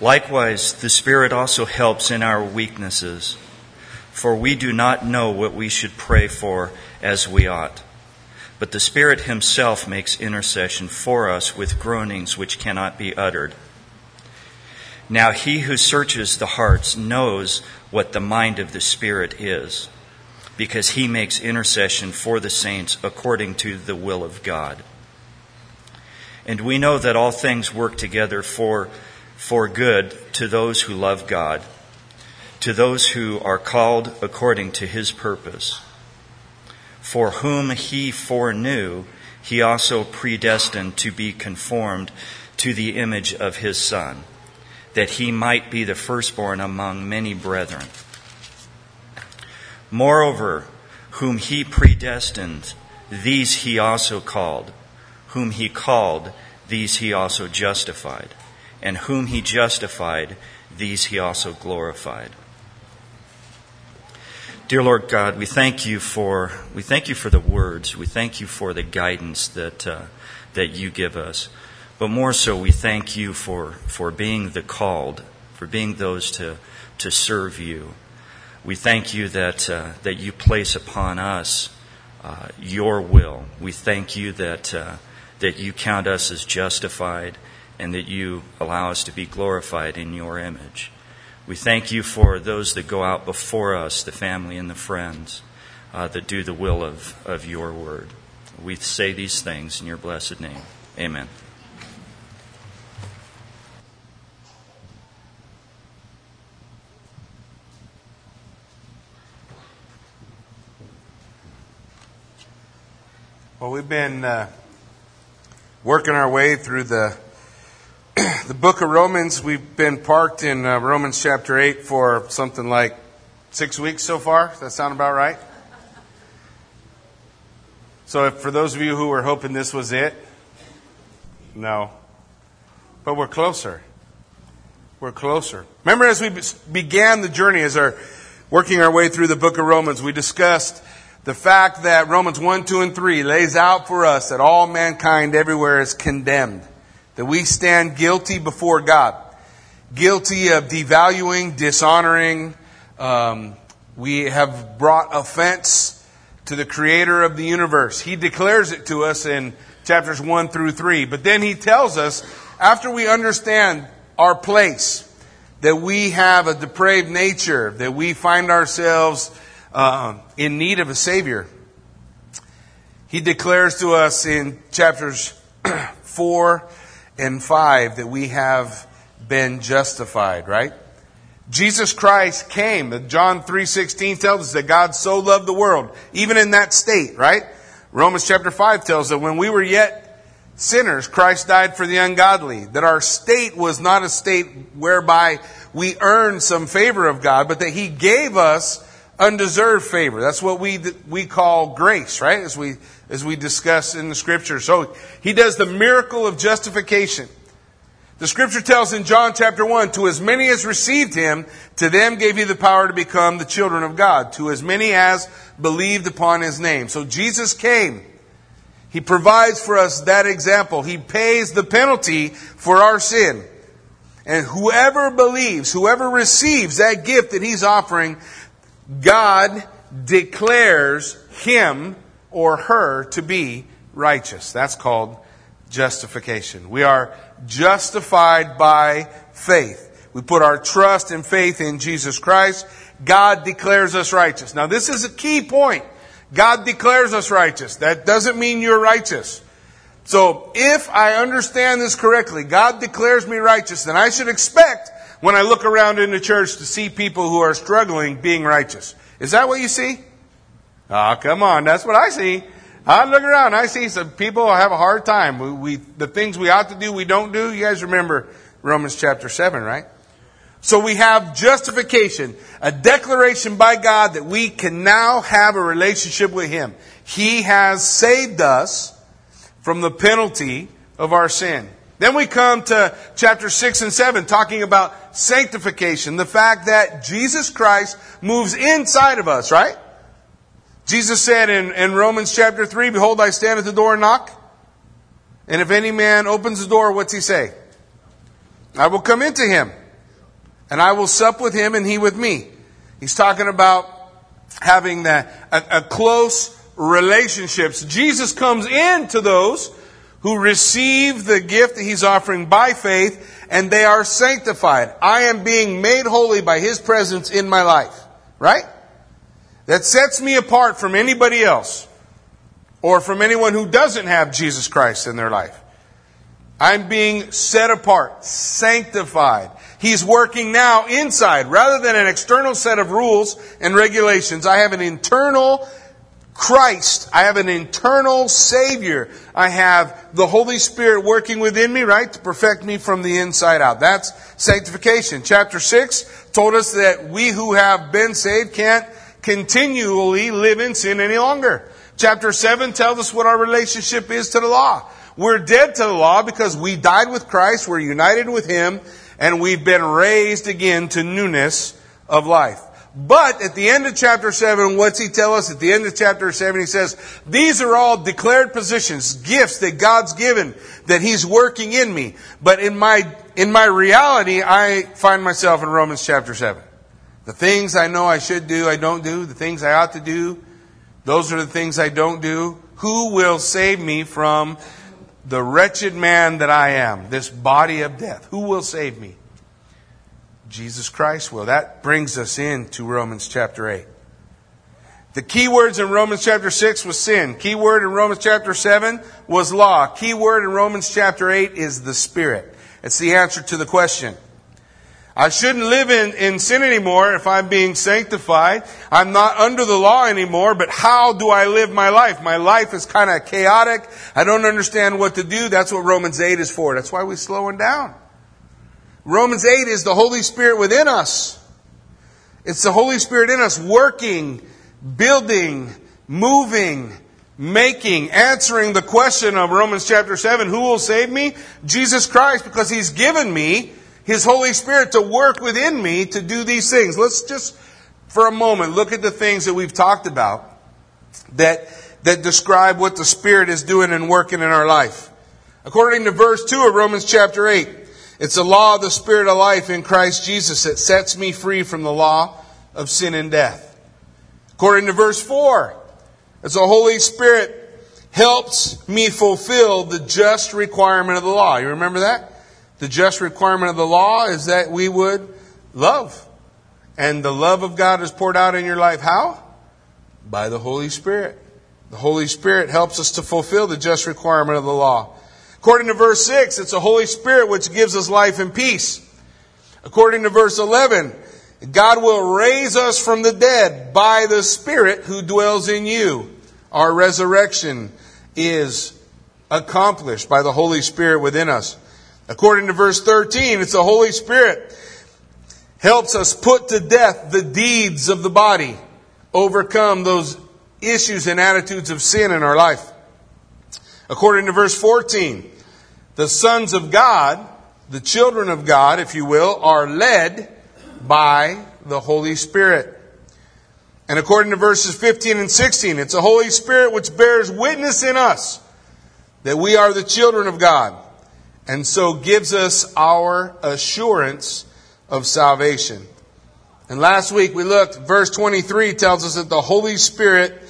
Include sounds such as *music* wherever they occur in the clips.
Likewise, the Spirit also helps in our weaknesses, for we do not know what we should pray for as we ought. But the Spirit Himself makes intercession for us with groanings which cannot be uttered. Now, He who searches the hearts knows what the mind of the Spirit is, because He makes intercession for the saints according to the will of God. And we know that all things work together for for good to those who love God, to those who are called according to his purpose. For whom he foreknew, he also predestined to be conformed to the image of his Son, that he might be the firstborn among many brethren. Moreover, whom he predestined, these he also called. Whom he called, these he also justified and whom he justified, these he also glorified. Dear Lord God, we thank you for we thank you for the words. We thank you for the guidance that uh, that you give us. But more so, we thank you for for being the called, for being those to to serve you. We thank you that uh, that you place upon us uh, your will. We thank you that uh, that you count us as justified and that you allow us to be glorified in your image. We thank you for those that go out before us, the family and the friends uh, that do the will of, of your word. We say these things in your blessed name. Amen. Well, we've been uh, working our way through the the book of Romans, we've been parked in uh, Romans chapter 8 for something like six weeks so far. Does that sound about right? So, if, for those of you who were hoping this was it, no. But we're closer. We're closer. Remember, as we began the journey, as our working our way through the book of Romans, we discussed the fact that Romans 1, 2, and 3 lays out for us that all mankind everywhere is condemned that we stand guilty before God, guilty of devaluing, dishonoring. Um, we have brought offense to the creator of the universe. He declares it to us in chapters 1 through 3. But then he tells us, after we understand our place, that we have a depraved nature, that we find ourselves uh, in need of a Savior. He declares to us in chapters *clears throat* 4 and 5 that we have been justified, right? Jesus Christ came. John 3:16 tells us that God so loved the world, even in that state, right? Romans chapter 5 tells us that when we were yet sinners, Christ died for the ungodly. That our state was not a state whereby we earned some favor of God, but that He gave us undeserved favor. That's what we, we call grace, right? As we, as we discuss in the scripture. So he does the miracle of justification. The scripture tells in John chapter 1, to as many as received him, to them gave he the power to become the children of God. To as many as believed upon his name. So Jesus came. He provides for us that example. He pays the penalty for our sin. And whoever believes, whoever receives that gift that he's offering, God declares him or her to be righteous. That's called justification. We are justified by faith. We put our trust and faith in Jesus Christ. God declares us righteous. Now this is a key point. God declares us righteous. That doesn't mean you're righteous. So if I understand this correctly, God declares me righteous, then I should expect when I look around in the church to see people who are struggling being righteous. Is that what you see? Ah, oh, come on. That's what I see. I look around. I see some people have a hard time. We, we, the things we ought to do, we don't do. You guys remember Romans chapter 7, right? So we have justification, a declaration by God that we can now have a relationship with Him. He has saved us from the penalty of our sin. Then we come to chapter 6 and 7 talking about sanctification, the fact that Jesus Christ moves inside of us, right? Jesus said in, in Romans chapter 3, Behold, I stand at the door and knock. And if any man opens the door, what's he say? I will come into him and I will sup with him and he with me. He's talking about having the, a, a close relationships. Jesus comes into those who receive the gift that he's offering by faith and they are sanctified. I am being made holy by his presence in my life. Right? That sets me apart from anybody else or from anyone who doesn't have Jesus Christ in their life. I'm being set apart, sanctified. He's working now inside. Rather than an external set of rules and regulations, I have an internal Christ. I have an internal Savior. I have the Holy Spirit working within me, right, to perfect me from the inside out. That's sanctification. Chapter 6 told us that we who have been saved can't continually live in sin any longer. Chapter 7 tells us what our relationship is to the law. We're dead to the law because we died with Christ, we're united with Him, and we've been raised again to newness of life. But at the end of chapter 7, what's he tell us? At the end of chapter 7, he says, These are all declared positions, gifts that God's given, that he's working in me. But in my, in my reality, I find myself in Romans chapter 7. The things I know I should do, I don't do. The things I ought to do, those are the things I don't do. Who will save me from the wretched man that I am, this body of death? Who will save me? Jesus Christ will. That brings us into Romans chapter 8. The key words in Romans chapter 6 was sin. Key word in Romans chapter 7 was law. Key word in Romans chapter 8 is the Spirit. It's the answer to the question. I shouldn't live in, in sin anymore if I'm being sanctified. I'm not under the law anymore, but how do I live my life? My life is kind of chaotic. I don't understand what to do. That's what Romans 8 is for. That's why we're slowing down. Romans 8 is the Holy Spirit within us. It's the Holy Spirit in us working, building, moving, making, answering the question of Romans chapter 7 who will save me? Jesus Christ, because He's given me His Holy Spirit to work within me to do these things. Let's just, for a moment, look at the things that we've talked about that, that describe what the Spirit is doing and working in our life. According to verse 2 of Romans chapter 8, it's the law of the Spirit of life in Christ Jesus that sets me free from the law of sin and death. According to verse 4, it's the Holy Spirit helps me fulfill the just requirement of the law. You remember that? The just requirement of the law is that we would love. And the love of God is poured out in your life. How? By the Holy Spirit. The Holy Spirit helps us to fulfill the just requirement of the law. According to verse 6, it's the Holy Spirit which gives us life and peace. According to verse 11, God will raise us from the dead by the Spirit who dwells in you. Our resurrection is accomplished by the Holy Spirit within us. According to verse 13, it's the Holy Spirit helps us put to death the deeds of the body, overcome those issues and attitudes of sin in our life. According to verse 14, the sons of God, the children of God, if you will, are led by the Holy Spirit. And according to verses 15 and 16, it's the Holy Spirit which bears witness in us that we are the children of God, and so gives us our assurance of salvation. And last week we looked, verse 23 tells us that the Holy Spirit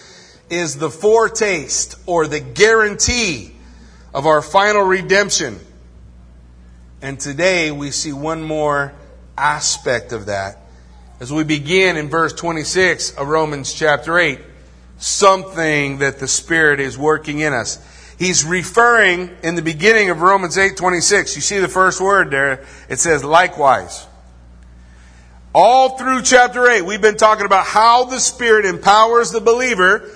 is the foretaste or the guarantee of our final redemption. And today we see one more aspect of that as we begin in verse 26 of Romans chapter 8. Something that the Spirit is working in us. He's referring in the beginning of Romans 8:26. You see the first word there. It says likewise. All through chapter 8, we've been talking about how the Spirit empowers the believer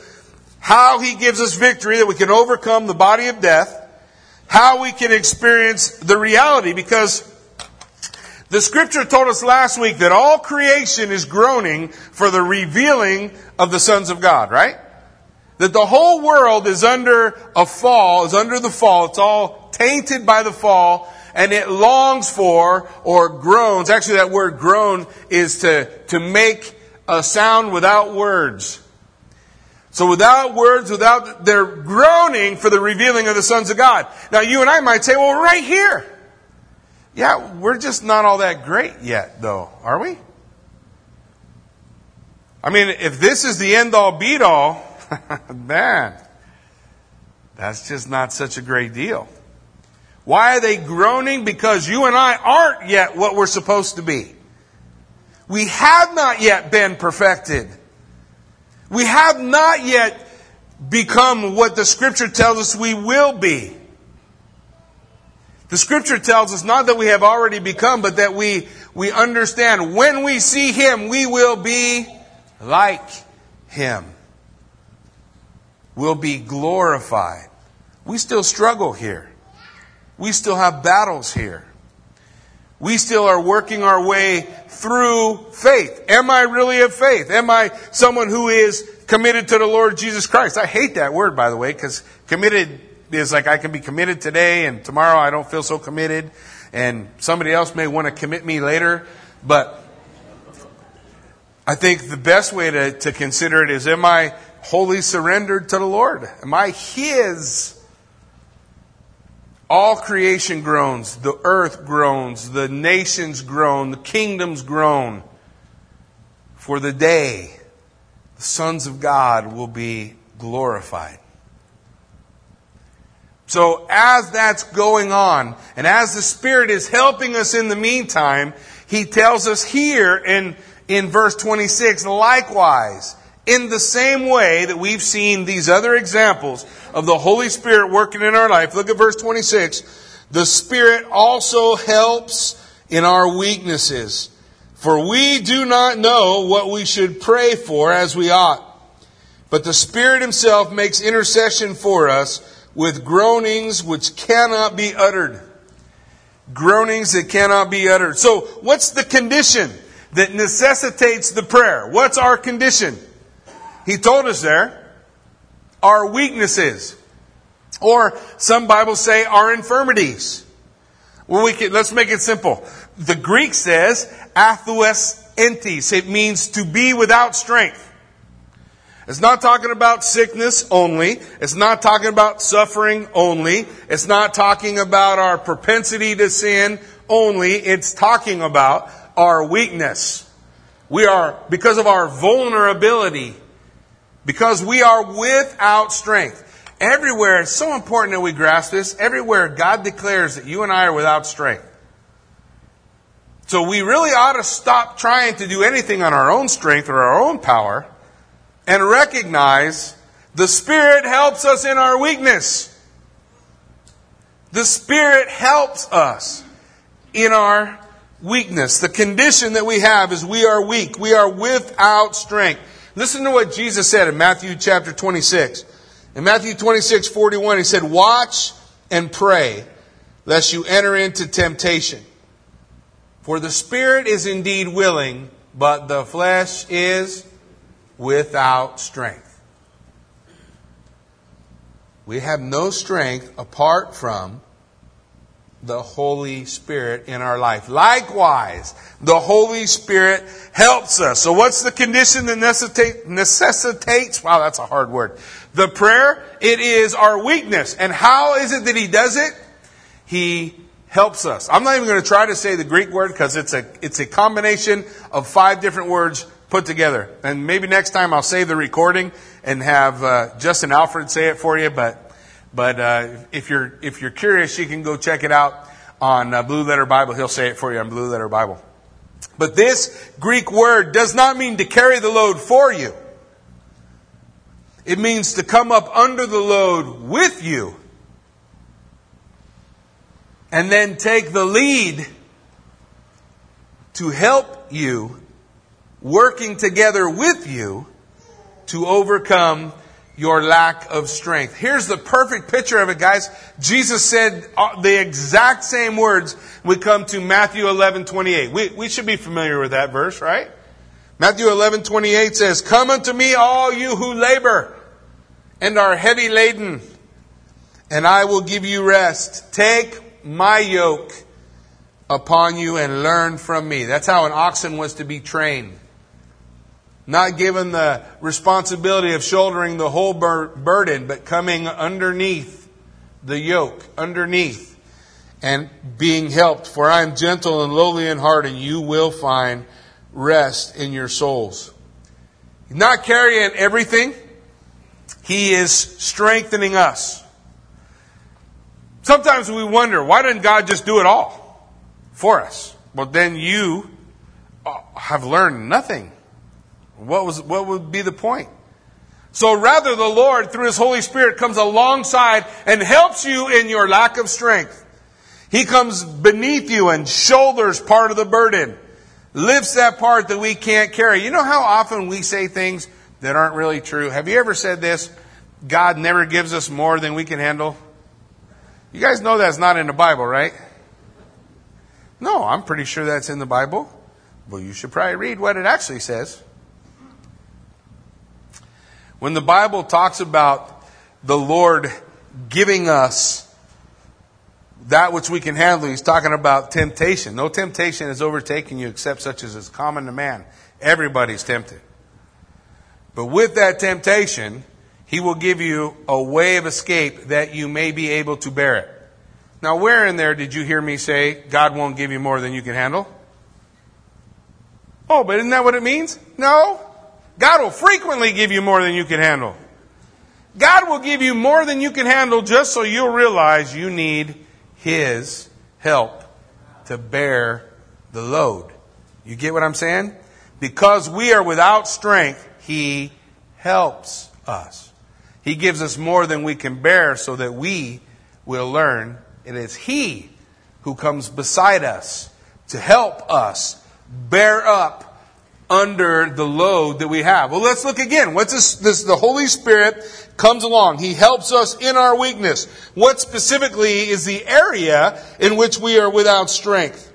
how he gives us victory that we can overcome the body of death, how we can experience the reality because the scripture told us last week that all creation is groaning for the revealing of the sons of God, right? That the whole world is under a fall, is under the fall. It's all tainted by the fall and it longs for or groans. Actually, that word groan is to, to make a sound without words. So without words, without they're groaning for the revealing of the sons of God. Now you and I might say, well, right here. Yeah, we're just not all that great yet, though, are we? I mean, if this is the end all beat all, *laughs* man, that's just not such a great deal. Why are they groaning? Because you and I aren't yet what we're supposed to be. We have not yet been perfected. We have not yet become what the scripture tells us we will be. The scripture tells us not that we have already become, but that we, we understand when we see Him, we will be like Him. We'll be glorified. We still struggle here. We still have battles here. We still are working our way through faith. Am I really of faith? Am I someone who is committed to the Lord Jesus Christ? I hate that word, by the way, because committed is like I can be committed today and tomorrow I don't feel so committed and somebody else may want to commit me later. But I think the best way to, to consider it is am I wholly surrendered to the Lord? Am I His? All creation groans, the earth groans, the nations groan, the kingdoms groan for the day the sons of God will be glorified. So as that's going on, and as the Spirit is helping us in the meantime, He tells us here in, in verse 26, likewise, in the same way that we've seen these other examples of the Holy Spirit working in our life, look at verse 26. The Spirit also helps in our weaknesses. For we do not know what we should pray for as we ought. But the Spirit Himself makes intercession for us with groanings which cannot be uttered. Groanings that cannot be uttered. So, what's the condition that necessitates the prayer? What's our condition? He told us there. Our weaknesses. Or some Bibles say our infirmities. Well, we can, let's make it simple. The Greek says athos entis. It means to be without strength. It's not talking about sickness only. It's not talking about suffering only. It's not talking about our propensity to sin only. It's talking about our weakness. We are, because of our vulnerability, because we are without strength. Everywhere, it's so important that we grasp this. Everywhere, God declares that you and I are without strength. So we really ought to stop trying to do anything on our own strength or our own power and recognize the Spirit helps us in our weakness. The Spirit helps us in our weakness. The condition that we have is we are weak. We are without strength. Listen to what Jesus said in Matthew chapter 26. In Matthew 26, 41, he said, Watch and pray, lest you enter into temptation. For the spirit is indeed willing, but the flesh is without strength. We have no strength apart from the Holy Spirit in our life. Likewise, the Holy Spirit helps us. So what's the condition that necessitate, necessitates, wow, that's a hard word. The prayer, it is our weakness. And how is it that He does it? He helps us. I'm not even going to try to say the Greek word because it's a, it's a combination of five different words put together. And maybe next time I'll save the recording and have uh, Justin Alfred say it for you, but but uh, if you're if you're curious, you can go check it out on uh, Blue Letter Bible. He'll say it for you on Blue Letter Bible. But this Greek word does not mean to carry the load for you. It means to come up under the load with you and then take the lead to help you, working together with you to overcome your lack of strength. Here's the perfect picture of it, guys. Jesus said uh, the exact same words. We come to Matthew 11, 28. We, we should be familiar with that verse, right? Matthew 11, 28 says, Come unto me, all you who labor and are heavy laden, and I will give you rest. Take my yoke upon you and learn from me. That's how an oxen was to be trained not given the responsibility of shouldering the whole bur- burden, but coming underneath the yoke, underneath, and being helped. For I am gentle and lowly in heart, and you will find rest in your souls. Not carrying everything, He is strengthening us. Sometimes we wonder, why didn't God just do it all for us? Well, then you uh, have learned nothing. What was, what would be the point? So rather the Lord, through His Holy Spirit, comes alongside and helps you in your lack of strength. He comes beneath you and shoulders part of the burden. Lifts that part that we can't carry. You know how often we say things that aren't really true? Have you ever said this? God never gives us more than we can handle? You guys know that's not in the Bible, right? No, I'm pretty sure that's in the Bible. Well, you should probably read what it actually says. When the Bible talks about the Lord giving us that which we can handle. He's talking about temptation. No temptation has overtaken you except such as is common to man. Everybody's tempted. But with that temptation, he will give you a way of escape that you may be able to bear it. Now, where in there did you hear me say God won't give you more than you can handle? Oh, but isn't that what it means? No. God will frequently give you more than you can handle. God will give you more than you can handle just so you'll realize you need his help to bear the load. You get what I'm saying? Because we are without strength, He helps us. He gives us more than we can bear so that we will learn it is He who comes beside us to help us bear up under the load that we have. Well, let's look again. What's this? This the Holy Spirit comes along. He helps us in our weakness. What specifically is the area in which we are without strength?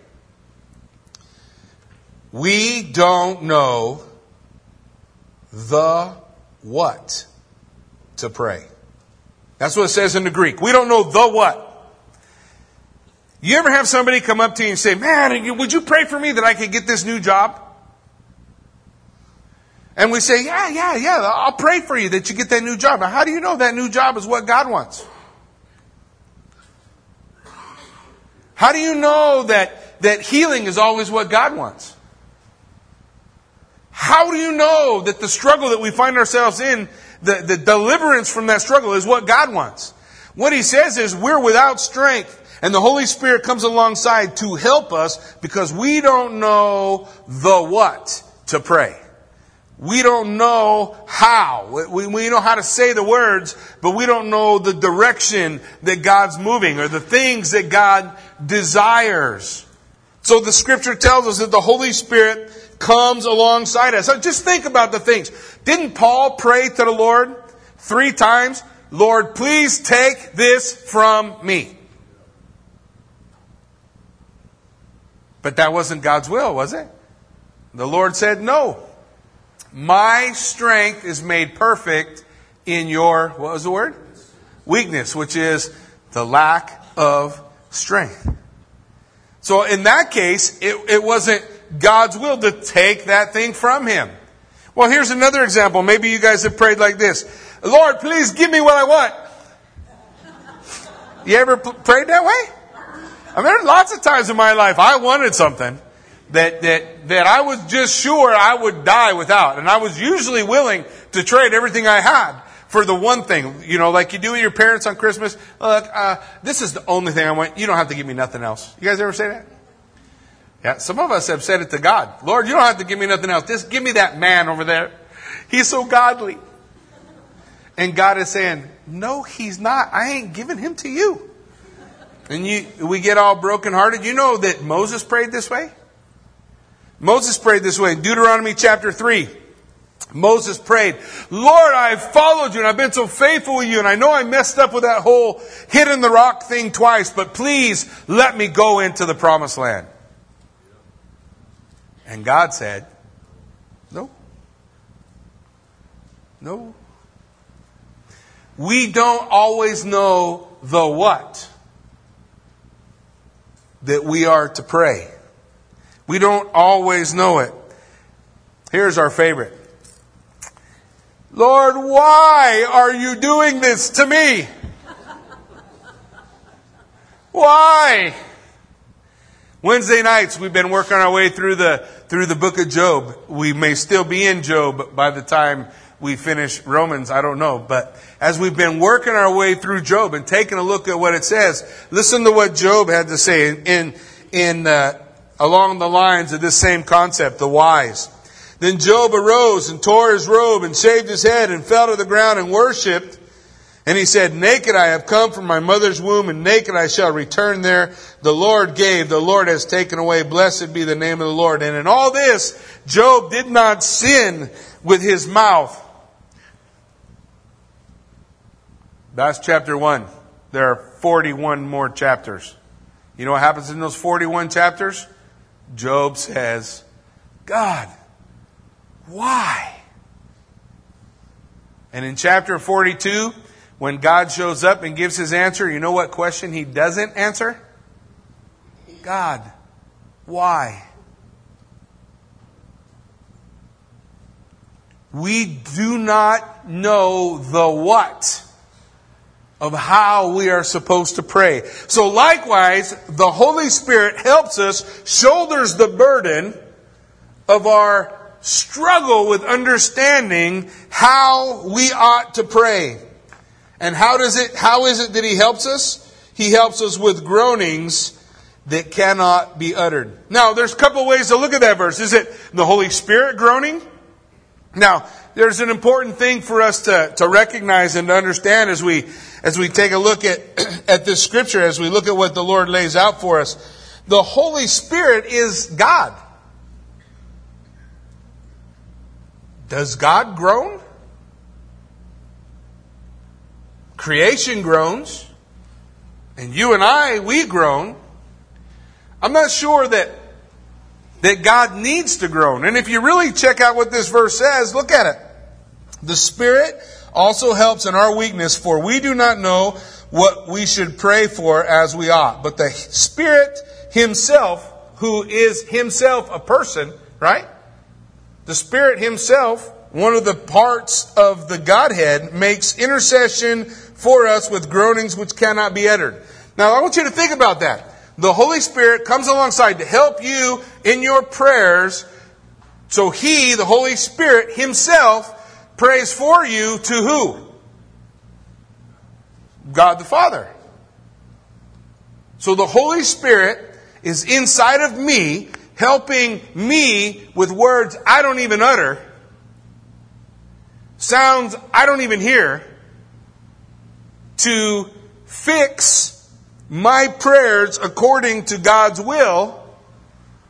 We don't know the what to pray. That's what it says in the Greek. We don't know the what. You ever have somebody come up to you and say, Man, would you pray for me that I could get this new job? And we say, yeah, yeah, yeah, I'll pray for you that you get that new job. Now, how do you know that new job is what God wants? How do you know that, that healing is always what God wants? How do you know that the struggle that we find ourselves in, the, the deliverance from that struggle is what God wants? What he says is we're without strength and the Holy Spirit comes alongside to help us because we don't know the what to pray. We don't know how. We, we know how to say the words, but we don't know the direction that God's moving or the things that God desires. So the scripture tells us that the Holy Spirit comes alongside us. So just think about the things. Didn't Paul pray to the Lord three times? Lord, please take this from me. But that wasn't God's will, was it? The Lord said no. My strength is made perfect in your, what was the word? Weakness, which is the lack of strength. So in that case, it, it wasn't God's will to take that thing from him. Well, here's another example. Maybe you guys have prayed like this. Lord, please give me what I want. You ever prayed that way? I mean, there's lots of times in my life I wanted something that, that, that I was just sure I would die without. And I was usually willing to trade everything I had for the one thing, you know, like you do with your parents on Christmas. Look, uh, this is the only thing I want. You don't have to give me nothing else. You guys ever say that? Yeah, some of us have said it to God. Lord, you don't have to give me nothing else. Just give me that man over there. He's so godly. And God is saying, no, he's not. I ain't giving him to you. And you, we get all brokenhearted. You know that Moses prayed this way? Moses prayed this way in Deuteronomy chapter 3. Moses prayed, Lord, I've followed you and I've been so faithful with you and I know I messed up with that whole hitting the rock thing twice, but please let me go into the promised land. And God said, No. No. We don't always know the what that we are to pray. We don't always know it. Here's our favorite. Lord, why are you doing this to me? Why? Wednesday nights we've been working our way through the through the book of Job. We may still be in Job by the time we finish Romans, I don't know, but as we've been working our way through Job and taking a look at what it says, listen to what Job had to say in in, uh, along the lines of this same concept, the wise. Then Job arose and tore his robe and shaved his head and fell to the ground and worshipped. And he said, Naked I have come from my mother's womb, and naked I shall return there. The Lord gave, the Lord has taken away. Blessed be the name of the Lord. And in all this, Job did not sin with his mouth. That's chapter 1. There are 41 more chapters. You know what happens in those 41 chapters? Job says, God, why? And in chapter 42, when God shows up and gives his answer, you know what question he doesn't answer? God, why? We do not know the what of how we are supposed to pray. So likewise, the Holy Spirit helps us, shoulders the burden of our struggle with understanding how we ought to pray. And how does it, how is it that he helps us? He helps us with groanings that cannot be uttered. Now, there's a couple ways to look at that verse. Is it the Holy Spirit groaning? Now, there's an important thing for us to, to recognize and to understand as we, as we take a look at, *clears throat* at this scripture, as we look at what the Lord lays out for us. The Holy Spirit is God. Does God groan? Creation groans, and you and I, we groan. I'm not sure that that God needs to groan. And if you really check out what this verse says, look at it. The Spirit also helps in our weakness, for we do not know what we should pray for as we ought. But the Spirit Himself, who is Himself a person, right? The Spirit Himself, one of the parts of the Godhead, makes intercession for us with groanings which cannot be uttered. Now, I want you to think about that. The Holy Spirit comes alongside to help you in your prayers. So He, the Holy Spirit Himself, prays for you to who? God the Father. So the Holy Spirit is inside of me, helping me with words I don't even utter, sounds I don't even hear, to fix my prayers according to God's will.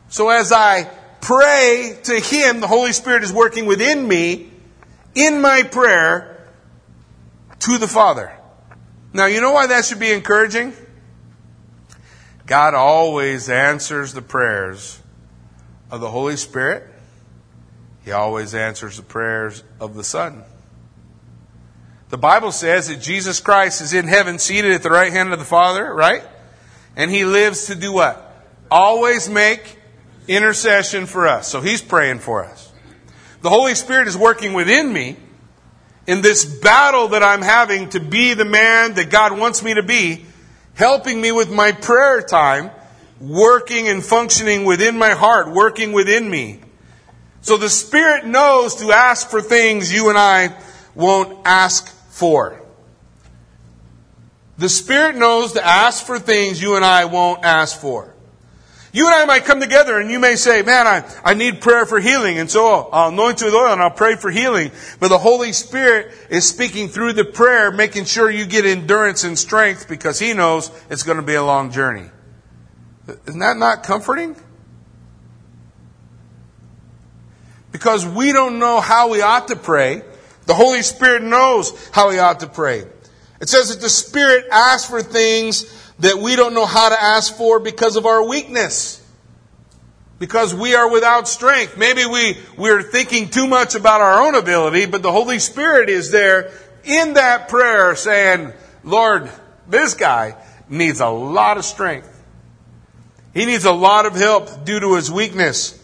So as I pray to Him, the Holy Spirit is working within me in my prayer to the Father. Now, you know why that should be encouraging? God always answers the prayers of the Holy Spirit. He always answers the prayers of the Son. The Bible says that Jesus Christ is in heaven seated at the right hand of the Father, right? And he lives to do what? Always make intercession for us. So he's praying for us. The Holy Spirit is working within me in this battle that I'm having to be the man that God wants me to be, helping me with my prayer time, working and functioning within my heart, working within me. So the Spirit knows to ask for things you and I won't ask for. The Spirit knows to ask for things you and I won't ask for. You and I might come together and you may say, man, I, I need prayer for healing. And so oh, I'll anoint you with oil and I'll pray for healing. But the Holy Spirit is speaking through the prayer, making sure you get endurance and strength because He knows it's going to be a long journey. Isn't that not comforting? Because we don't know how we ought to pray. The Holy Spirit knows how we ought to pray. It says that the Spirit asks for things that we don't know how to ask for because of our weakness. Because we are without strength. Maybe we, we're thinking too much about our own ability, but the Holy Spirit is there in that prayer saying, Lord, this guy needs a lot of strength. He needs a lot of help due to his weakness.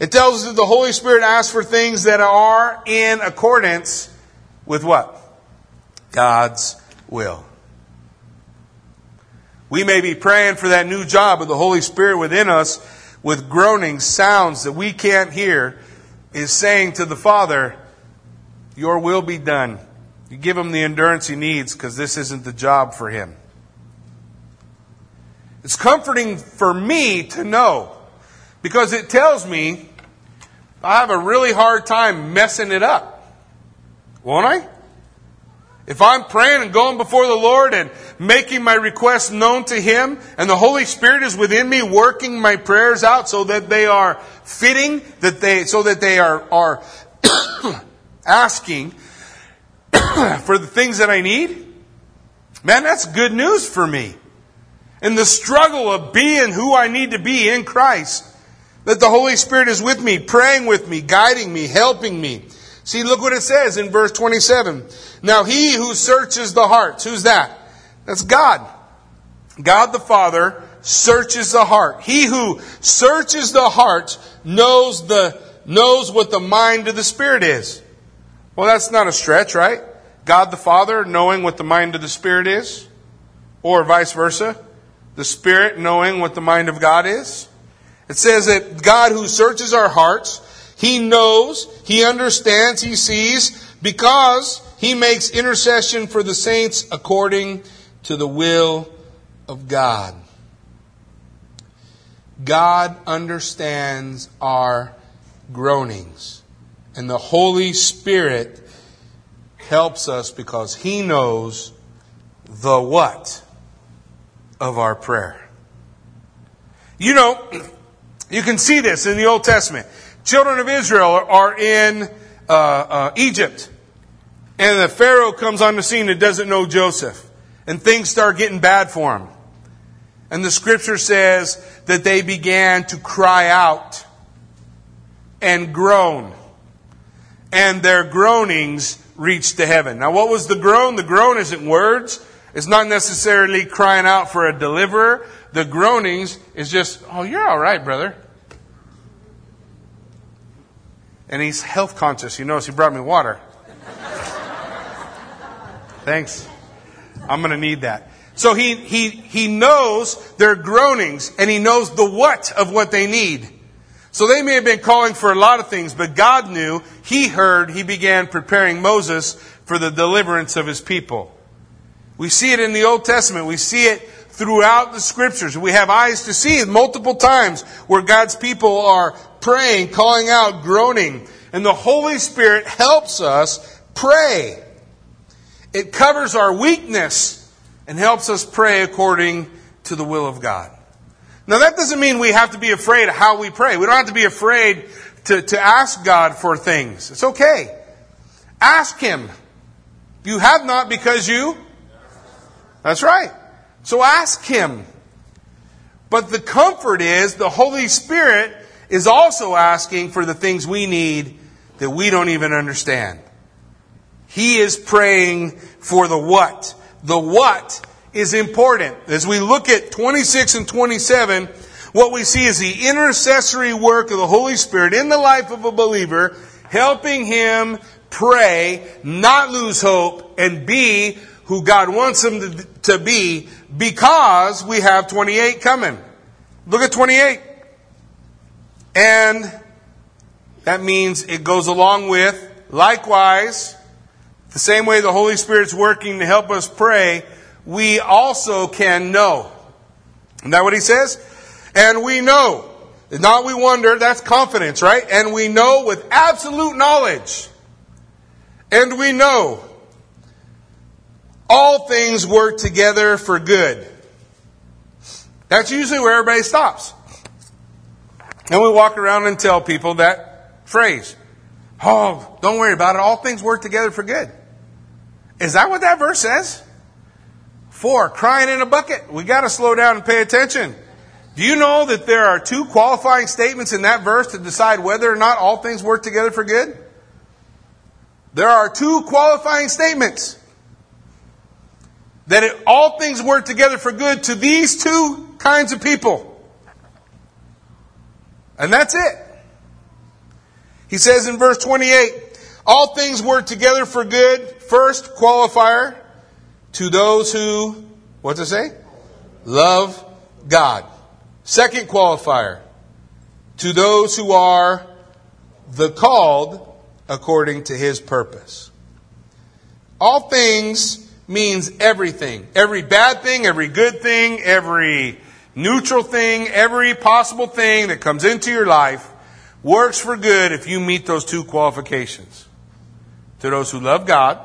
It tells us that the Holy Spirit asks for things that are in accordance with what? God's will. We may be praying for that new job, but the Holy Spirit within us, with groaning sounds that we can't hear, is saying to the Father, Your will be done. You give him the endurance he needs because this isn't the job for him. It's comforting for me to know because it tells me I have a really hard time messing it up. Won't I? If I'm praying and going before the Lord and making my requests known to Him, and the Holy Spirit is within me working my prayers out so that they are fitting, that they, so that they are, are *coughs* asking *coughs* for the things that I need, man, that's good news for me. In the struggle of being who I need to be in Christ, that the Holy Spirit is with me, praying with me, guiding me, helping me. See, look what it says in verse 27. Now he who searches the hearts, who's that? That's God. God the Father searches the heart. He who searches the heart knows the, knows what the mind of the Spirit is. Well, that's not a stretch, right? God the Father knowing what the mind of the Spirit is? Or vice versa? The Spirit knowing what the mind of God is? It says that God who searches our hearts he knows, he understands, he sees, because he makes intercession for the saints according to the will of God. God understands our groanings. And the Holy Spirit helps us because He knows the what of our prayer. You know, *clears throat* you can see this in the Old Testament children of Israel are in uh, uh, Egypt. And the Pharaoh comes on the scene and doesn't know Joseph. And things start getting bad for him. And the scripture says that they began to cry out and groan. And their groanings reached to heaven. Now, what was the groan? The groan isn't words. It's not necessarily crying out for a deliverer. The groanings is just, oh, you're all right, brother. And he's health conscious. You notice he brought me water. Thanks. I'm going to need that. So he, he, he knows their groanings and he knows the what of what they need. So they may have been calling for a lot of things, but God knew, he heard, he began preparing Moses for the deliverance of his people. We see it in the Old Testament. We see it throughout the scriptures. We have eyes to see multiple times where God's people are praying, calling out, groaning. And the Holy Spirit helps us pray. It covers our weakness and helps us pray according to the will of God. Now that doesn't mean we have to be afraid of how we pray. We don't have to be afraid to, to ask God for things. It's okay. Ask Him. You have not because you. That's right. So ask Him. But the comfort is the Holy Spirit is also asking for the things we need that we don't even understand. He is praying for the what. The what is important. As we look at 26 and 27, what we see is the intercessory work of the Holy Spirit in the life of a believer, helping him pray, not lose hope, and be who God wants him to, to be because we have 28 coming. Look at 28. And that means it goes along with, likewise, the same way the Holy Spirit's working to help us pray, we also can know. Isn't that what he says? And we know. Not we wonder, that's confidence, right? And we know with absolute knowledge. And we know all things work together for good. That's usually where everybody stops. And we walk around and tell people that phrase. Oh, don't worry about it. All things work together for good. Is that what that verse says? For, crying in a bucket. We got to slow down and pay attention. Do you know that there are two qualifying statements in that verse to decide whether or not all things work together for good? There are two qualifying statements that it, all things work together for good to these two kinds of people. And that's it. He says in verse 28, all things work together for good. First qualifier to those who, what to say? love God. Second qualifier, to those who are the called according to his purpose. All things means everything. Every bad thing, every good thing, every neutral thing, every possible thing that comes into your life works for good if you meet those two qualifications. To those who love God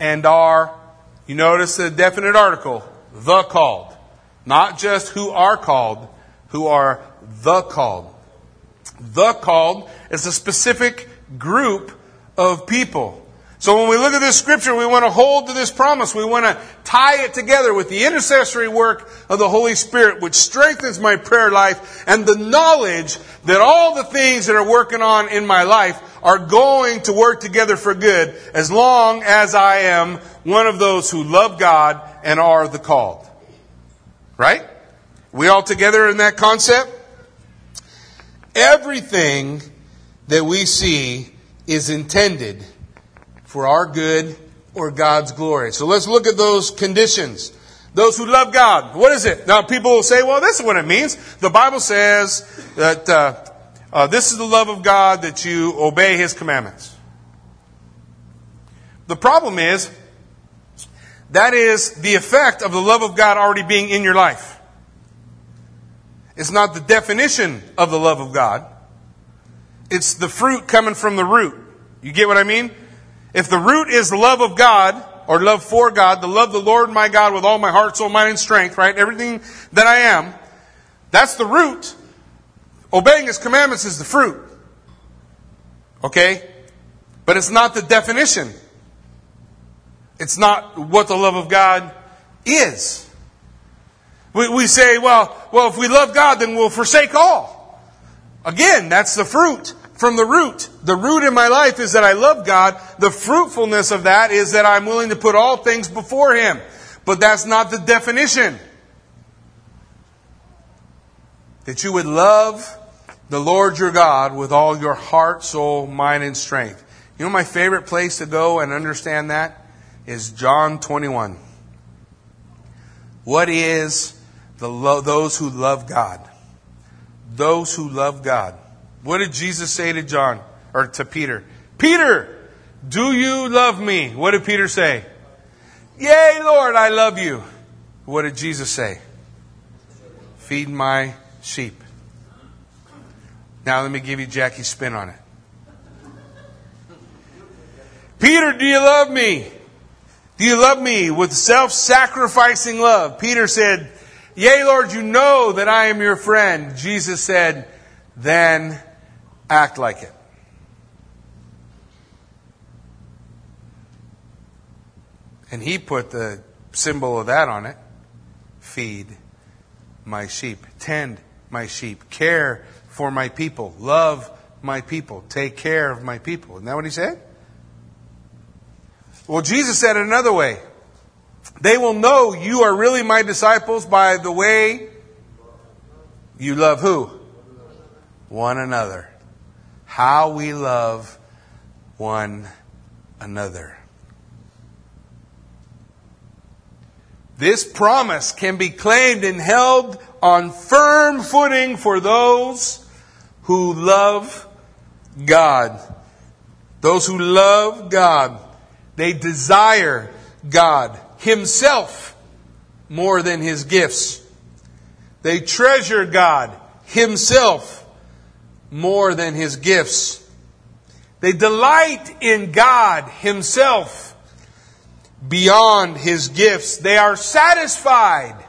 and are, you notice the definite article, the called. Not just who are called, who are the called. The called is a specific group of people. So when we look at this scripture, we want to hold to this promise. We want to tie it together with the intercessory work of the Holy Spirit, which strengthens my prayer life and the knowledge that all the things that are working on in my life are going to work together for good as long as I am one of those who love God and are the called. Right? We all together in that concept? Everything that we see is intended for our good or God's glory. So let's look at those conditions. Those who love God. What is it? Now, people will say, well, this is what it means. The Bible says that uh, uh, this is the love of God that you obey His commandments. The problem is, that is the effect of the love of God already being in your life. It's not the definition of the love of God. It's the fruit coming from the root. You get what I mean? If the root is the love of God, or love for God, the love the Lord my God with all my heart, soul, mind, and strength, right? Everything that I am, that's the root. Obeying His commandments is the fruit. Okay? But it's not the definition. It's not what the love of God is. We, we say, well, well, if we love God, then we'll forsake all. Again, that's the fruit from the root. The root in my life is that I love God. The fruitfulness of that is that I'm willing to put all things before Him. But that's not the definition. That you would love the Lord your God with all your heart, soul, mind, and strength. You know my favorite place to go and understand that is John 21. What is the lo- those who love God? Those who love God. What did Jesus say to John or to Peter? Peter, do you love me? What did Peter say? Yea, Lord, I love you. What did Jesus say? Feed my sheep. Now let me give you Jackie's spin on it. Peter, do you love me? Do you love me with self sacrificing love? Peter said, Yea, Lord, you know that I am your friend. Jesus said, Then act like it. And he put the symbol of that on it feed my sheep, tend my sheep, care for my people, love my people, take care of my people. Isn't that what he said? Well, Jesus said it another way. They will know you are really my disciples by the way you love who? One another how we love one another. This promise can be claimed and held on firm footing for those who love God. Those who love God, they desire God Himself more than His gifts. They treasure God Himself more than his gifts. They delight in God himself beyond his gifts. They are satisfied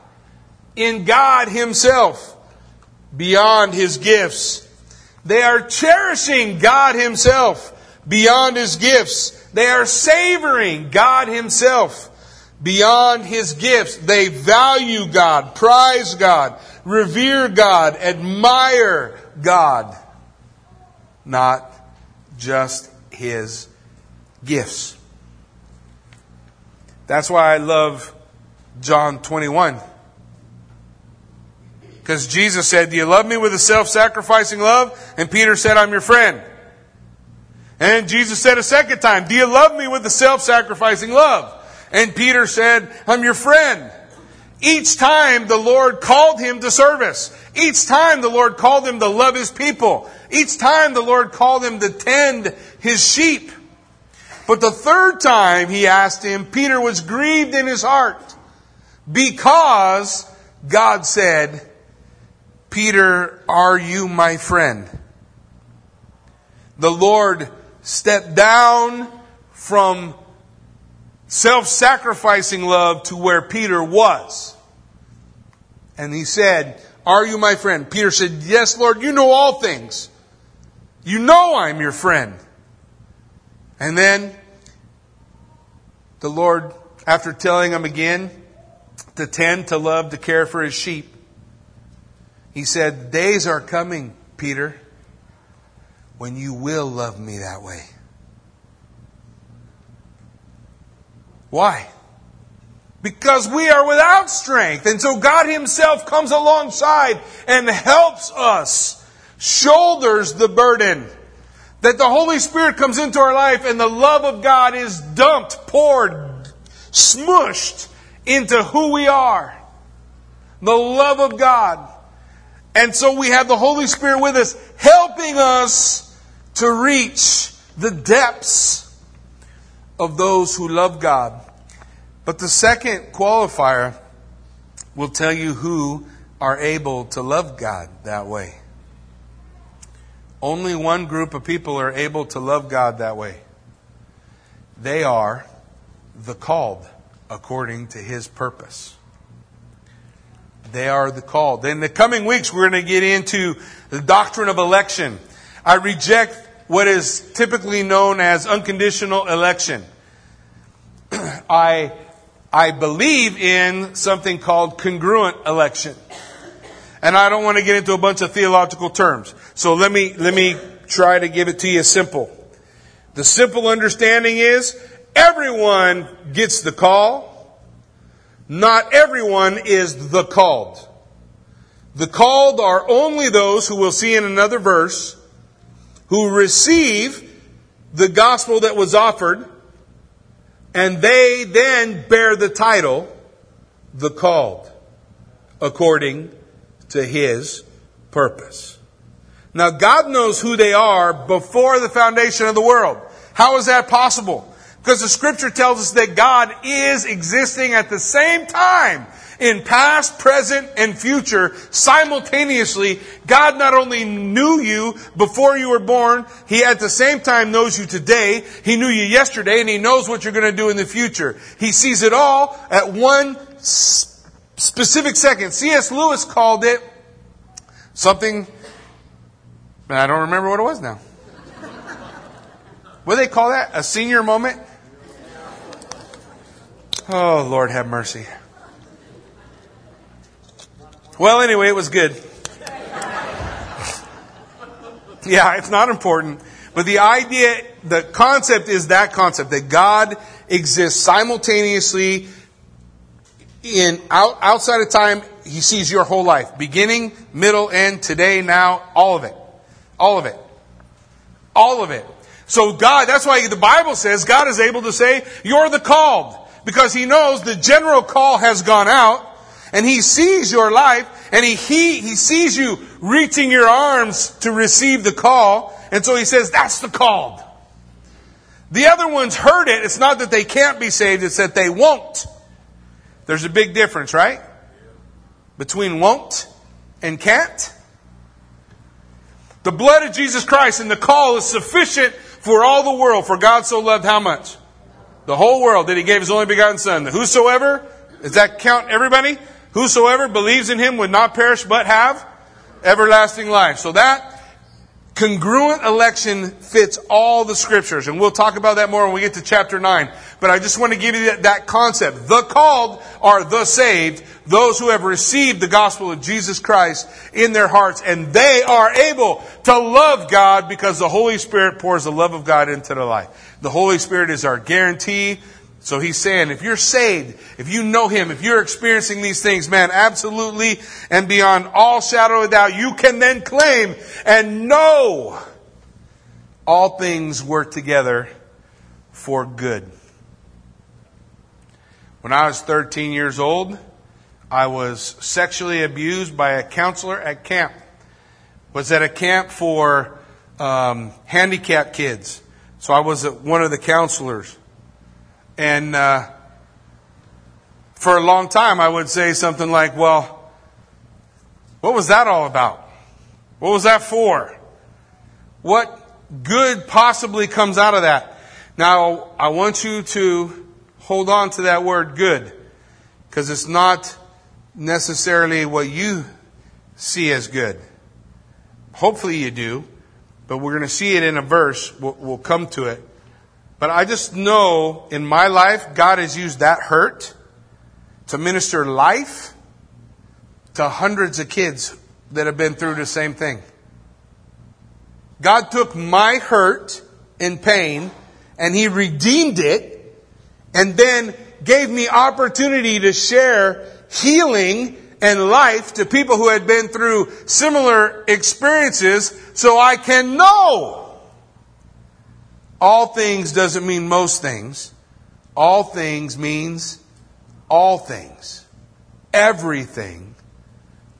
in God himself beyond his gifts. They are cherishing God himself beyond his gifts. They are savoring God himself beyond his gifts. They value God, prize God, revere God, admire God not just his gifts. That's why I love John 21. Because Jesus said, Do you love me with a self sacrificing love? And Peter said, I'm your friend. And Jesus said a second time, Do you love me with a self sacrificing love? And Peter said, I'm your friend. Each time the Lord called him to service. Each time the Lord called him to love his people. Each time the Lord called him to tend his sheep. But the third time he asked him, Peter was grieved in his heart because God said, Peter, are you my friend? The Lord stepped down from self sacrificing love to where Peter was. And he said, Are you my friend? Peter said, Yes, Lord, you know all things. You know I'm your friend. And then the Lord, after telling him again to tend, to love, to care for his sheep, he said, Days are coming, Peter, when you will love me that way. Why? Because we are without strength. And so God Himself comes alongside and helps us, shoulders the burden. That the Holy Spirit comes into our life and the love of God is dumped, poured, smushed into who we are. The love of God. And so we have the Holy Spirit with us, helping us to reach the depths of those who love God. But the second qualifier will tell you who are able to love God that way. Only one group of people are able to love God that way. They are the called according to his purpose. They are the called. In the coming weeks, we're going to get into the doctrine of election. I reject what is typically known as unconditional election. I, I believe in something called congruent election. And I don't want to get into a bunch of theological terms. So let me, let me try to give it to you simple. The simple understanding is everyone gets the call. Not everyone is the called. The called are only those who we'll see in another verse who receive the gospel that was offered and they then bear the title, the called, according to his purpose. Now God knows who they are before the foundation of the world. How is that possible? Because the scripture tells us that God is existing at the same time in past, present, and future simultaneously. God not only knew you before you were born, He at the same time knows you today. He knew you yesterday and He knows what you're going to do in the future. He sees it all at one specific second. C.S. Lewis called it something, I don't remember what it was now. What do they call that? A senior moment? Oh, Lord have mercy. Well, anyway, it was good. Yeah, it's not important. But the idea, the concept is that concept that God exists simultaneously in out, outside of time. He sees your whole life, beginning, middle, end, today, now, all of it, all of it, all of it. So God, that's why the Bible says God is able to say, "You're the called," because He knows the general call has gone out and he sees your life and he, he, he sees you reaching your arms to receive the call. And so he says, that's the called. The other ones heard it. It's not that they can't be saved, it's that they won't. There's a big difference, right? Between won't and can't. The blood of Jesus Christ and the call is sufficient for all the world. For God so loved how much? The whole world that he gave his only begotten son. Whosoever, does that count everybody? Whosoever believes in him would not perish but have everlasting life. So that congruent election fits all the scriptures. And we'll talk about that more when we get to chapter 9. But I just want to give you that, that, concept. The called are the saved, those who have received the gospel of Jesus Christ in their hearts, and they are able to love God because the Holy Spirit pours the love of God into their life. The Holy Spirit is our guarantee so he's saying, if you're saved, if you know him, if you're experiencing these things, man, absolutely and beyond all shadow of doubt, you can then claim and know all things work together for good. When I was 13 years old, I was sexually abused by a counselor at camp. Was at a camp for um, handicapped kids. So I was one of the counselors. And uh, for a long time, I would say something like, well, what was that all about? What was that for? What good possibly comes out of that? Now, I want you to hold on to that word good because it's not necessarily what you see as good. Hopefully you do, but we're going to see it in a verse. We'll, we'll come to it. But I just know in my life, God has used that hurt to minister life to hundreds of kids that have been through the same thing. God took my hurt and pain and He redeemed it and then gave me opportunity to share healing and life to people who had been through similar experiences so I can know. All things doesn't mean most things. All things means all things. Everything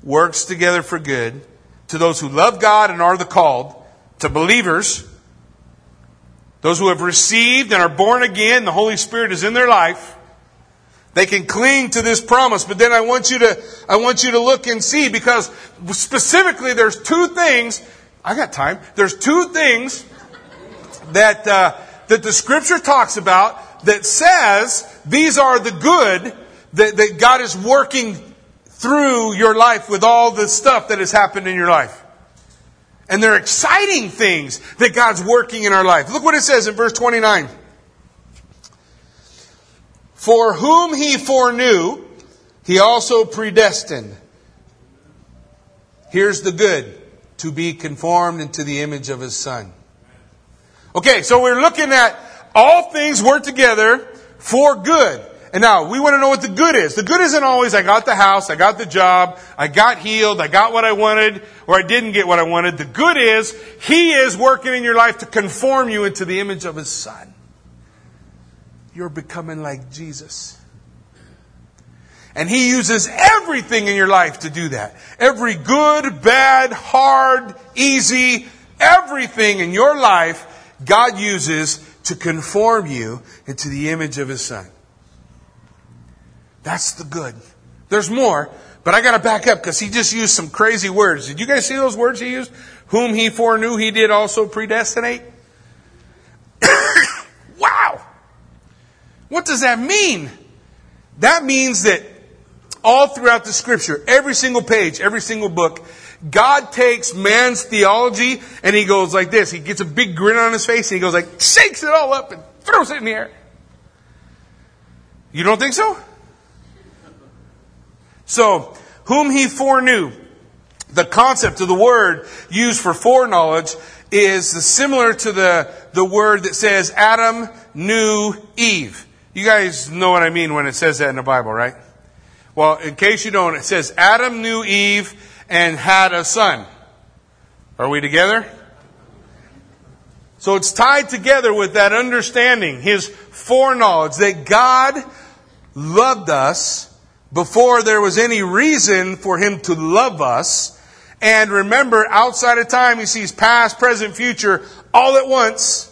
works together for good to those who love God and are the called, to believers, those who have received and are born again, the Holy Spirit is in their life. They can cling to this promise, but then I want you to, I want you to look and see because specifically there's two things, I got time, there's two things that, uh, that the scripture talks about that says these are the good that, that God is working through your life with all the stuff that has happened in your life. And they're exciting things that God's working in our life. Look what it says in verse 29. For whom he foreknew, he also predestined. Here's the good to be conformed into the image of his son. Okay, so we're looking at all things work together for good. And now we want to know what the good is. The good isn't always I got the house, I got the job, I got healed, I got what I wanted, or I didn't get what I wanted. The good is He is working in your life to conform you into the image of His Son you're becoming like Jesus. And He uses everything in your life to do that. Every good, bad, hard, easy, everything in your life, God uses to conform you into the image of His Son. That's the good. There's more, but I gotta back up because He just used some crazy words. Did you guys see those words He used? Whom He foreknew, He did also predestinate. *coughs* Wow! What does that mean? That means that all throughout the scripture, every single page, every single book, God takes man's theology and he goes like this. He gets a big grin on his face and he goes like, shakes it all up and throws it in the air. You don't think so? So, whom he foreknew, the concept of the word used for foreknowledge is similar to the, the word that says Adam knew Eve. You guys know what I mean when it says that in the Bible, right? Well, in case you don't, it says Adam knew Eve and had a son. Are we together? So it's tied together with that understanding, his foreknowledge that God loved us before there was any reason for him to love us. And remember, outside of time, he sees past, present, future all at once.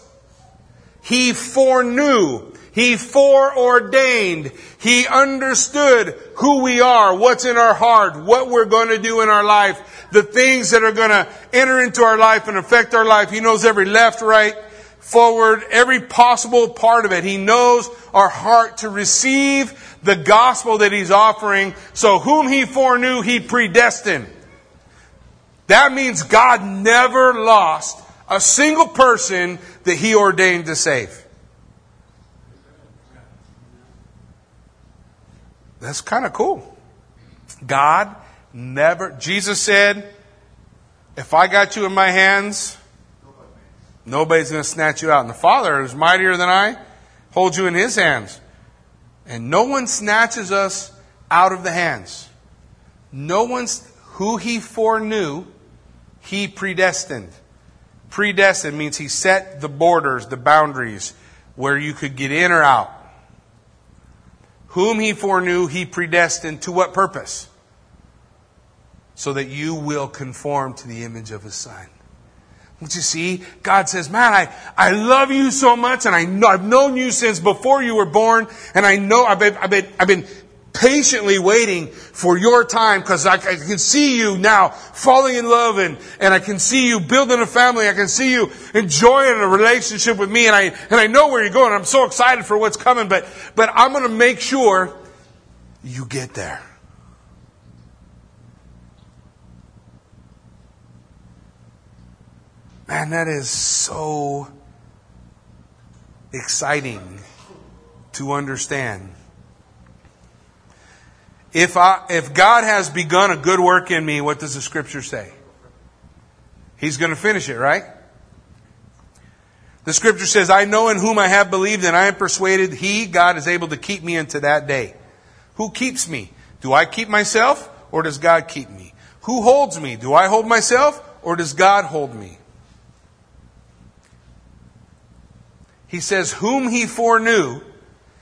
He foreknew he foreordained. He understood who we are, what's in our heart, what we're going to do in our life, the things that are going to enter into our life and affect our life. He knows every left, right, forward, every possible part of it. He knows our heart to receive the gospel that He's offering. So whom He foreknew, He predestined. That means God never lost a single person that He ordained to save. That's kind of cool. God never, Jesus said, if I got you in my hands, nobody's going to snatch you out. And the Father, who's mightier than I, holds you in his hands. And no one snatches us out of the hands. No one's who he foreknew, he predestined. Predestined means he set the borders, the boundaries, where you could get in or out Whom he foreknew, he predestined to what purpose? So that you will conform to the image of his son. Don't you see? God says, man, I, I love you so much and I know, I've known you since before you were born and I know I've been, I've been, I've been patiently waiting for your time because I, I, can see you now falling in love and, and I can see you building a family. I can see you enjoying a relationship with me and I, and I know where you're going. I'm so excited for what's coming, but, but I'm going to make sure you get there. Man, that is so exciting to understand. If I, if God has begun a good work in me, what does the scripture say? He's going to finish it, right? The scripture says, I know in whom I have believed and I am persuaded he, God, is able to keep me into that day. Who keeps me? Do I keep myself or does God keep me? Who holds me? Do I hold myself or does God hold me? He says, Whom he foreknew,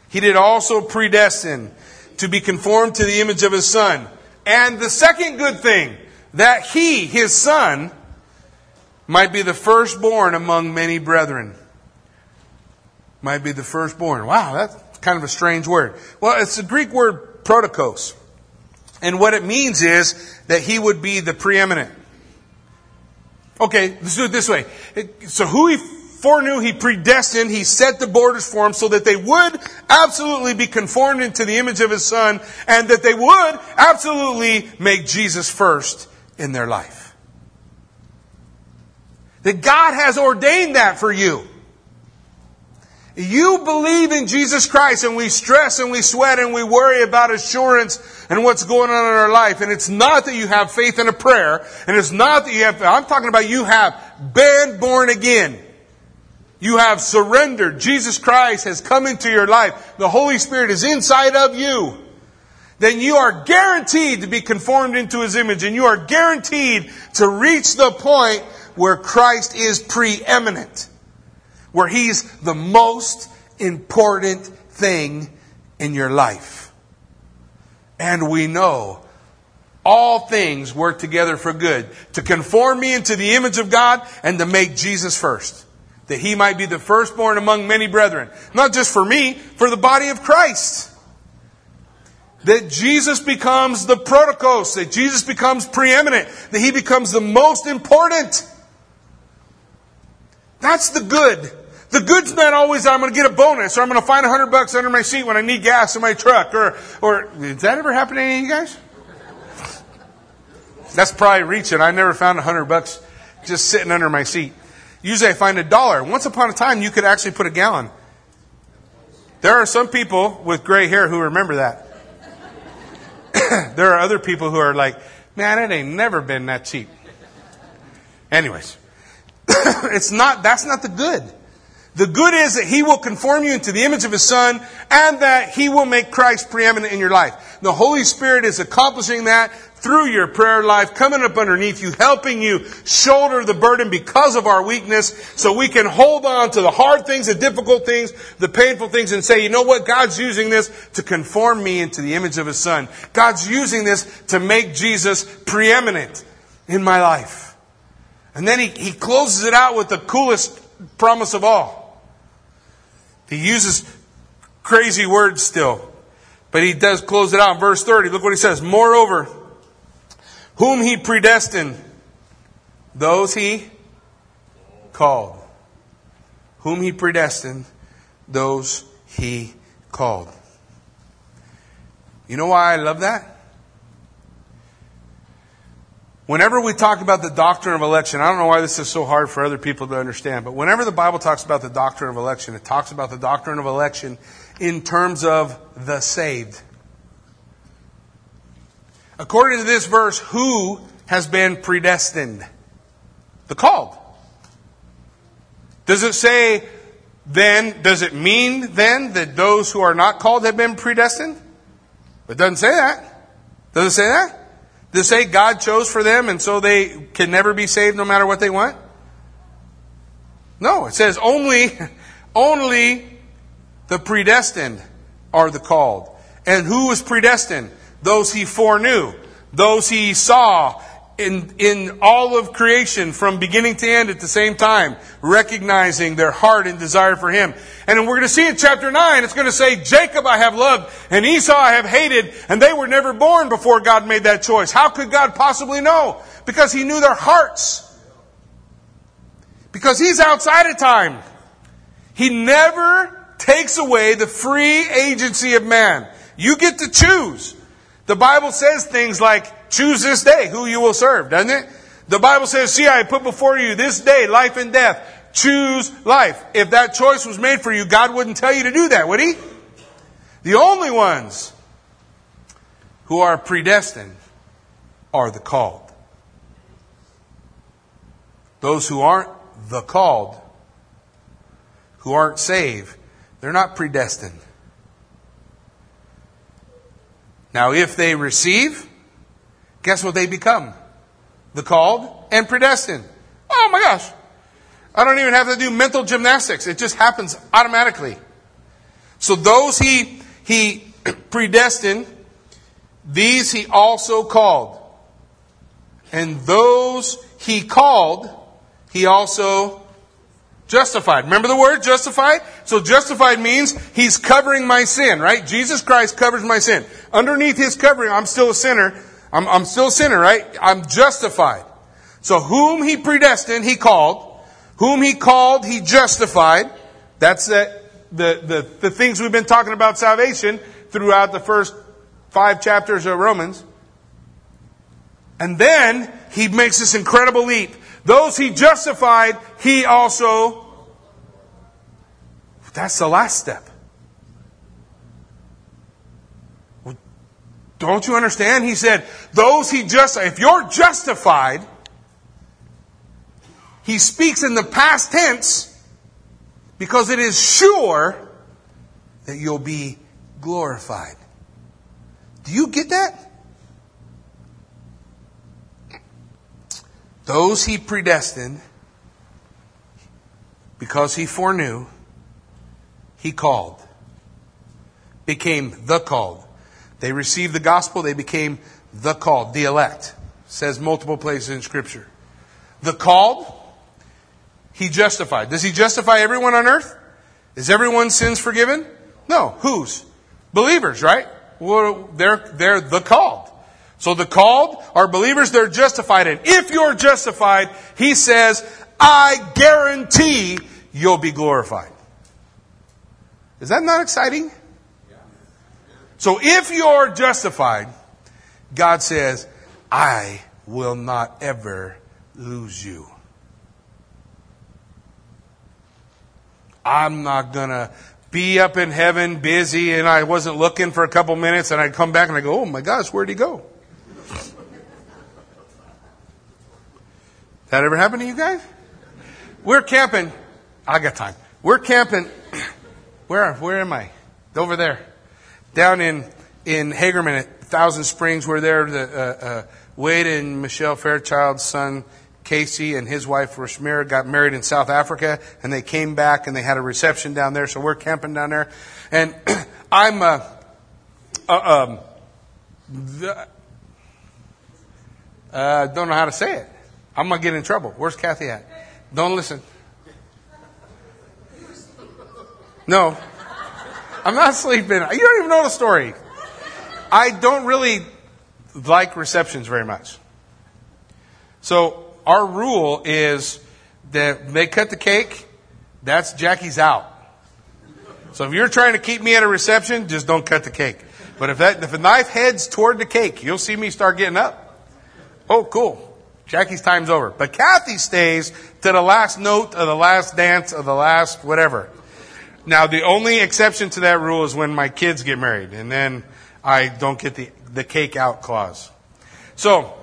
he did also predestine to be conformed to the image of his son. And the second good thing, that he, his son, might be the firstborn among many brethren. Might be the firstborn. Wow, that's kind of a strange word. Well, it's the Greek word protokos. And what it means is that he would be the preeminent. Okay, let's do it this way. So who he foreknew, he predestined, he set the borders for them so that they would absolutely be conformed into the image of his son and that they would absolutely make Jesus first in their life. That God has ordained that for you. You believe in Jesus Christ and we stress and we sweat and we worry about assurance and what's going on in our life. And it's not that you have faith in a prayer and it's not that you have, I'm talking about you have been born again. You have surrendered. Jesus Christ has come into your life. The Holy Spirit is inside of you. Then you are guaranteed to be conformed into His image and you are guaranteed to reach the point where Christ is preeminent. Where He's the most important thing in your life. And we know all things work together for good to conform me into the image of God and to make Jesus first that he might be the firstborn among many brethren. Not just for me, for the body of Christ. That Jesus becomes the protokos, that Jesus becomes preeminent, that he becomes the most important. That's the good. The good's not always I'm going to get a bonus or I'm going to find a hundred bucks under my seat when I need gas in my truck or, or, did that ever happen to any of you guys? That's probably reaching. I never found a hundred bucks just sitting under my seat. Usually I find a dollar. Once upon a time, you could actually put a gallon. There are some people with gray hair who remember that. *coughs* there are other people who are like, man, it ain't never been that cheap. Anyways, *coughs* it's not, that's not the good. The good is that He will conform you into the image of His Son and that He will make Christ preeminent in your life. The Holy Spirit is accomplishing that through your prayer life, coming up underneath you, helping you shoulder the burden because of our weakness so we can hold on to the hard things, the difficult things, the painful things and say, you know what? God's using this to conform me into the image of His Son. God's using this to make Jesus preeminent in my life. And then He, he closes it out with the coolest promise of all. He uses crazy words still. But he does close it out in verse 30. Look what he says. Moreover, whom he predestined, those he called. Whom he predestined, those he called. You know why I love that? Whenever we talk about the doctrine of election, I don't know why this is so hard for other people to understand, but whenever the Bible talks about the doctrine of election, it talks about the doctrine of election in terms of the saved. According to this verse, who has been predestined? The called. Does it say then, does it mean then that those who are not called have been predestined? It doesn't say that. Does it say that? Does it say God chose for them and so they can never be saved no matter what they want? No, it says only, *laughs* only the predestined are the called. And who was predestined? Those he foreknew. Those he saw in, in all of creation from beginning to end at the same time, recognizing their heart and desire for him. And we're going to see in chapter 9, it's going to say, Jacob I have loved and Esau I have hated, and they were never born before God made that choice. How could God possibly know? Because he knew their hearts. Because he's outside of time. He never takes away the free agency of man. You get to choose. The Bible says things like, choose this day who you will serve, doesn't it? The Bible says, see, I put before you this day life and death. Choose life. If that choice was made for you, God wouldn't tell you to do that, would He? The only ones who are predestined are the called. Those who aren't the called, who aren't saved, they're not predestined. Now, if they receive, guess what they become? The called and predestined. Oh my gosh. I don't even have to do mental gymnastics. It just happens automatically. So those he, he *clears throat* predestined, these he also called. And those he called, he also justified. Remember the word justified? So justified means he's covering my sin, right? Jesus Christ covers my sin. Underneath his covering, I'm still a sinner. I'm, I'm still a sinner, right? I'm justified. So whom he predestined, he called. Whom he called, he justified. That's the, the, the, the things we've been talking about salvation throughout the first five chapters of Romans. And then he makes this incredible leap. Those he justified, he also. That's the last step. Don't you understand? He said, those he just, if you're justified, he speaks in the past tense because it is sure that you'll be glorified. Do you get that? Those he predestined, because he foreknew, he called. Became the called. They received the gospel, they became the called, the elect. Says multiple places in Scripture. The called, he justified. Does he justify everyone on earth? Is everyone's sins forgiven? No. Whose? Believers, right? Well, they're, they're the called. So the called are believers, they're justified. And if you're justified, he says, I guarantee you'll be glorified. Is that not exciting? So if you're justified, God says, I will not ever lose you. I'm not going to be up in heaven busy and I wasn't looking for a couple minutes and I'd come back and I go, oh my gosh, where'd he go? That ever happened to you guys? We're camping. I got time. We're camping. *clears throat* Where, where am I? Over there. Down in, in Hagerman at Thousand Springs. We're there. The, uh, uh, Wade and Michelle Fairchild's son, Casey, and his wife, Rashmira, got married in South Africa, and they came back and they had a reception down there. So we're camping down there. And *clears throat* I'm, uh, uh, um, the, uh, don't know how to say it. I'm going to get in trouble. Where's Kathy at? Don't listen. No. I'm not sleeping. You don't even know the story. I don't really like receptions very much. So our rule is that they cut the cake, that's Jackie's out. So if you're trying to keep me at a reception, just don't cut the cake. But if that if the knife heads toward the cake, you'll see me start getting up. Oh, cool. Jackie's time's over. But Kathy stays to the last note of the last dance of the last whatever. Now, the only exception to that rule is when my kids get married, and then I don't get the, the cake out clause. So,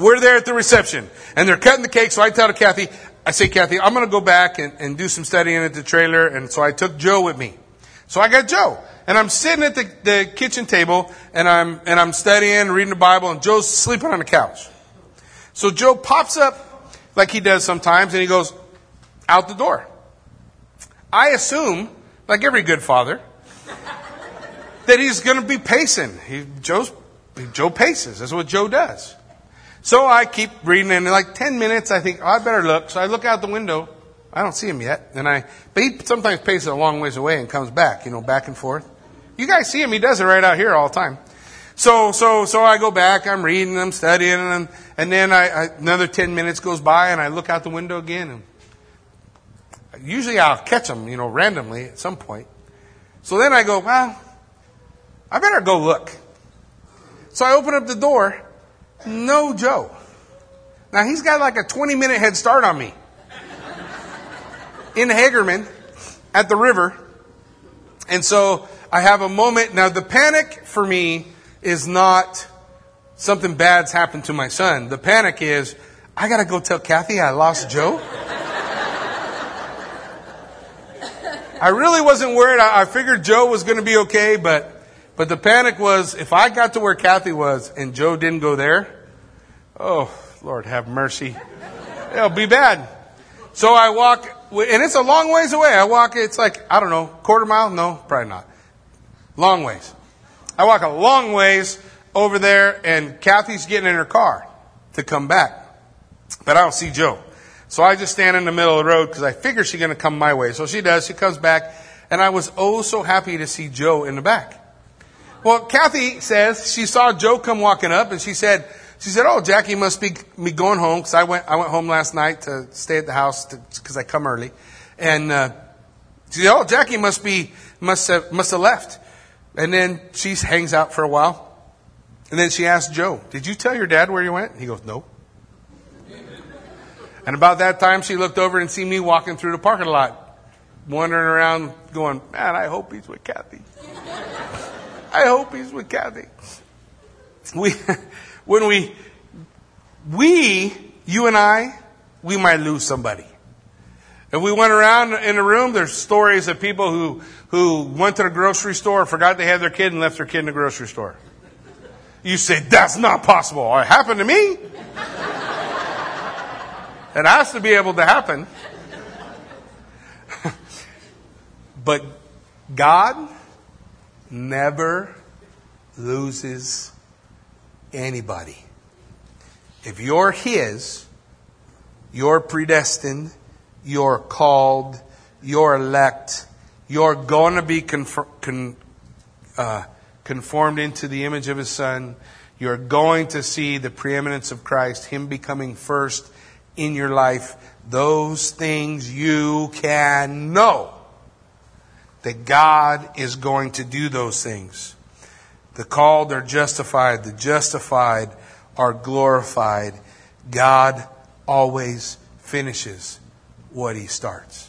we're there at the reception, and they're cutting the cake, so I tell Kathy, I say, Kathy, I'm going to go back and, and do some studying at the trailer, and so I took Joe with me. So I got Joe, and I'm sitting at the, the kitchen table, and I'm, and I'm studying, reading the Bible, and Joe's sleeping on the couch. So Joe pops up like he does sometimes and he goes out the door. I assume, like every good father, that he's going to be pacing. He, Joe's, Joe paces. That's what Joe does. So I keep reading, and in like 10 minutes, I think, oh, I better look. So I look out the window. I don't see him yet. And I, but he sometimes paces a long ways away and comes back, you know, back and forth. You guys see him. He does it right out here all the time. So, so, so I go back, I'm reading, I'm studying, and, and then I, I, another 10 minutes goes by and I look out the window again and usually I'll catch them, you know, randomly at some point. So then I go, well, I better go look. So I open up the door. No Joe. Now he's got like a 20 minute head start on me. In Hagerman at the river. And so I have a moment. Now the panic for me is not something bad's happened to my son. The panic is, I gotta go tell Kathy I lost Joe. I really wasn't worried. I, I figured Joe was gonna be okay, but, but the panic was, if I got to where Kathy was and Joe didn't go there, oh, Lord have mercy. It'll be bad. So I walk, and it's a long ways away. I walk, it's like, I don't know, quarter mile? No, probably not. Long ways. I walk a long ways over there, and Kathy's getting in her car to come back. But I don't see Joe. So I just stand in the middle of the road because I figure she's going to come my way. So she does. She comes back, and I was oh so happy to see Joe in the back. Well, Kathy says she saw Joe come walking up, and she said, she said, "Oh, Jackie must be me going home because I went I went home last night to stay at the house because I come early." And uh, she said, "Oh, Jackie must be must have must have left." And then she hangs out for a while. And then she asked Joe, Did you tell your dad where you went? And he goes, No. And about that time, she looked over and see me walking through the parking lot, wandering around, going, Man, I hope he's with Kathy. I hope he's with Kathy. We, *laughs* when we, we, you and I, we might lose somebody. If we went around in the room, there's stories of people who, who went to the grocery store, forgot they had their kid, and left their kid in the grocery store. You say, that's not possible. It happened to me. it has to be able to happen. *laughs* but God never loses anybody. If you're His, you're predestined, you're called, you're elect, you're going to be confor- con- uh, conformed into the image of His Son. You're going to see the preeminence of Christ, Him becoming first in your life. Those things you can know that God is going to do those things. The called are justified, the justified are glorified. God always finishes what He starts.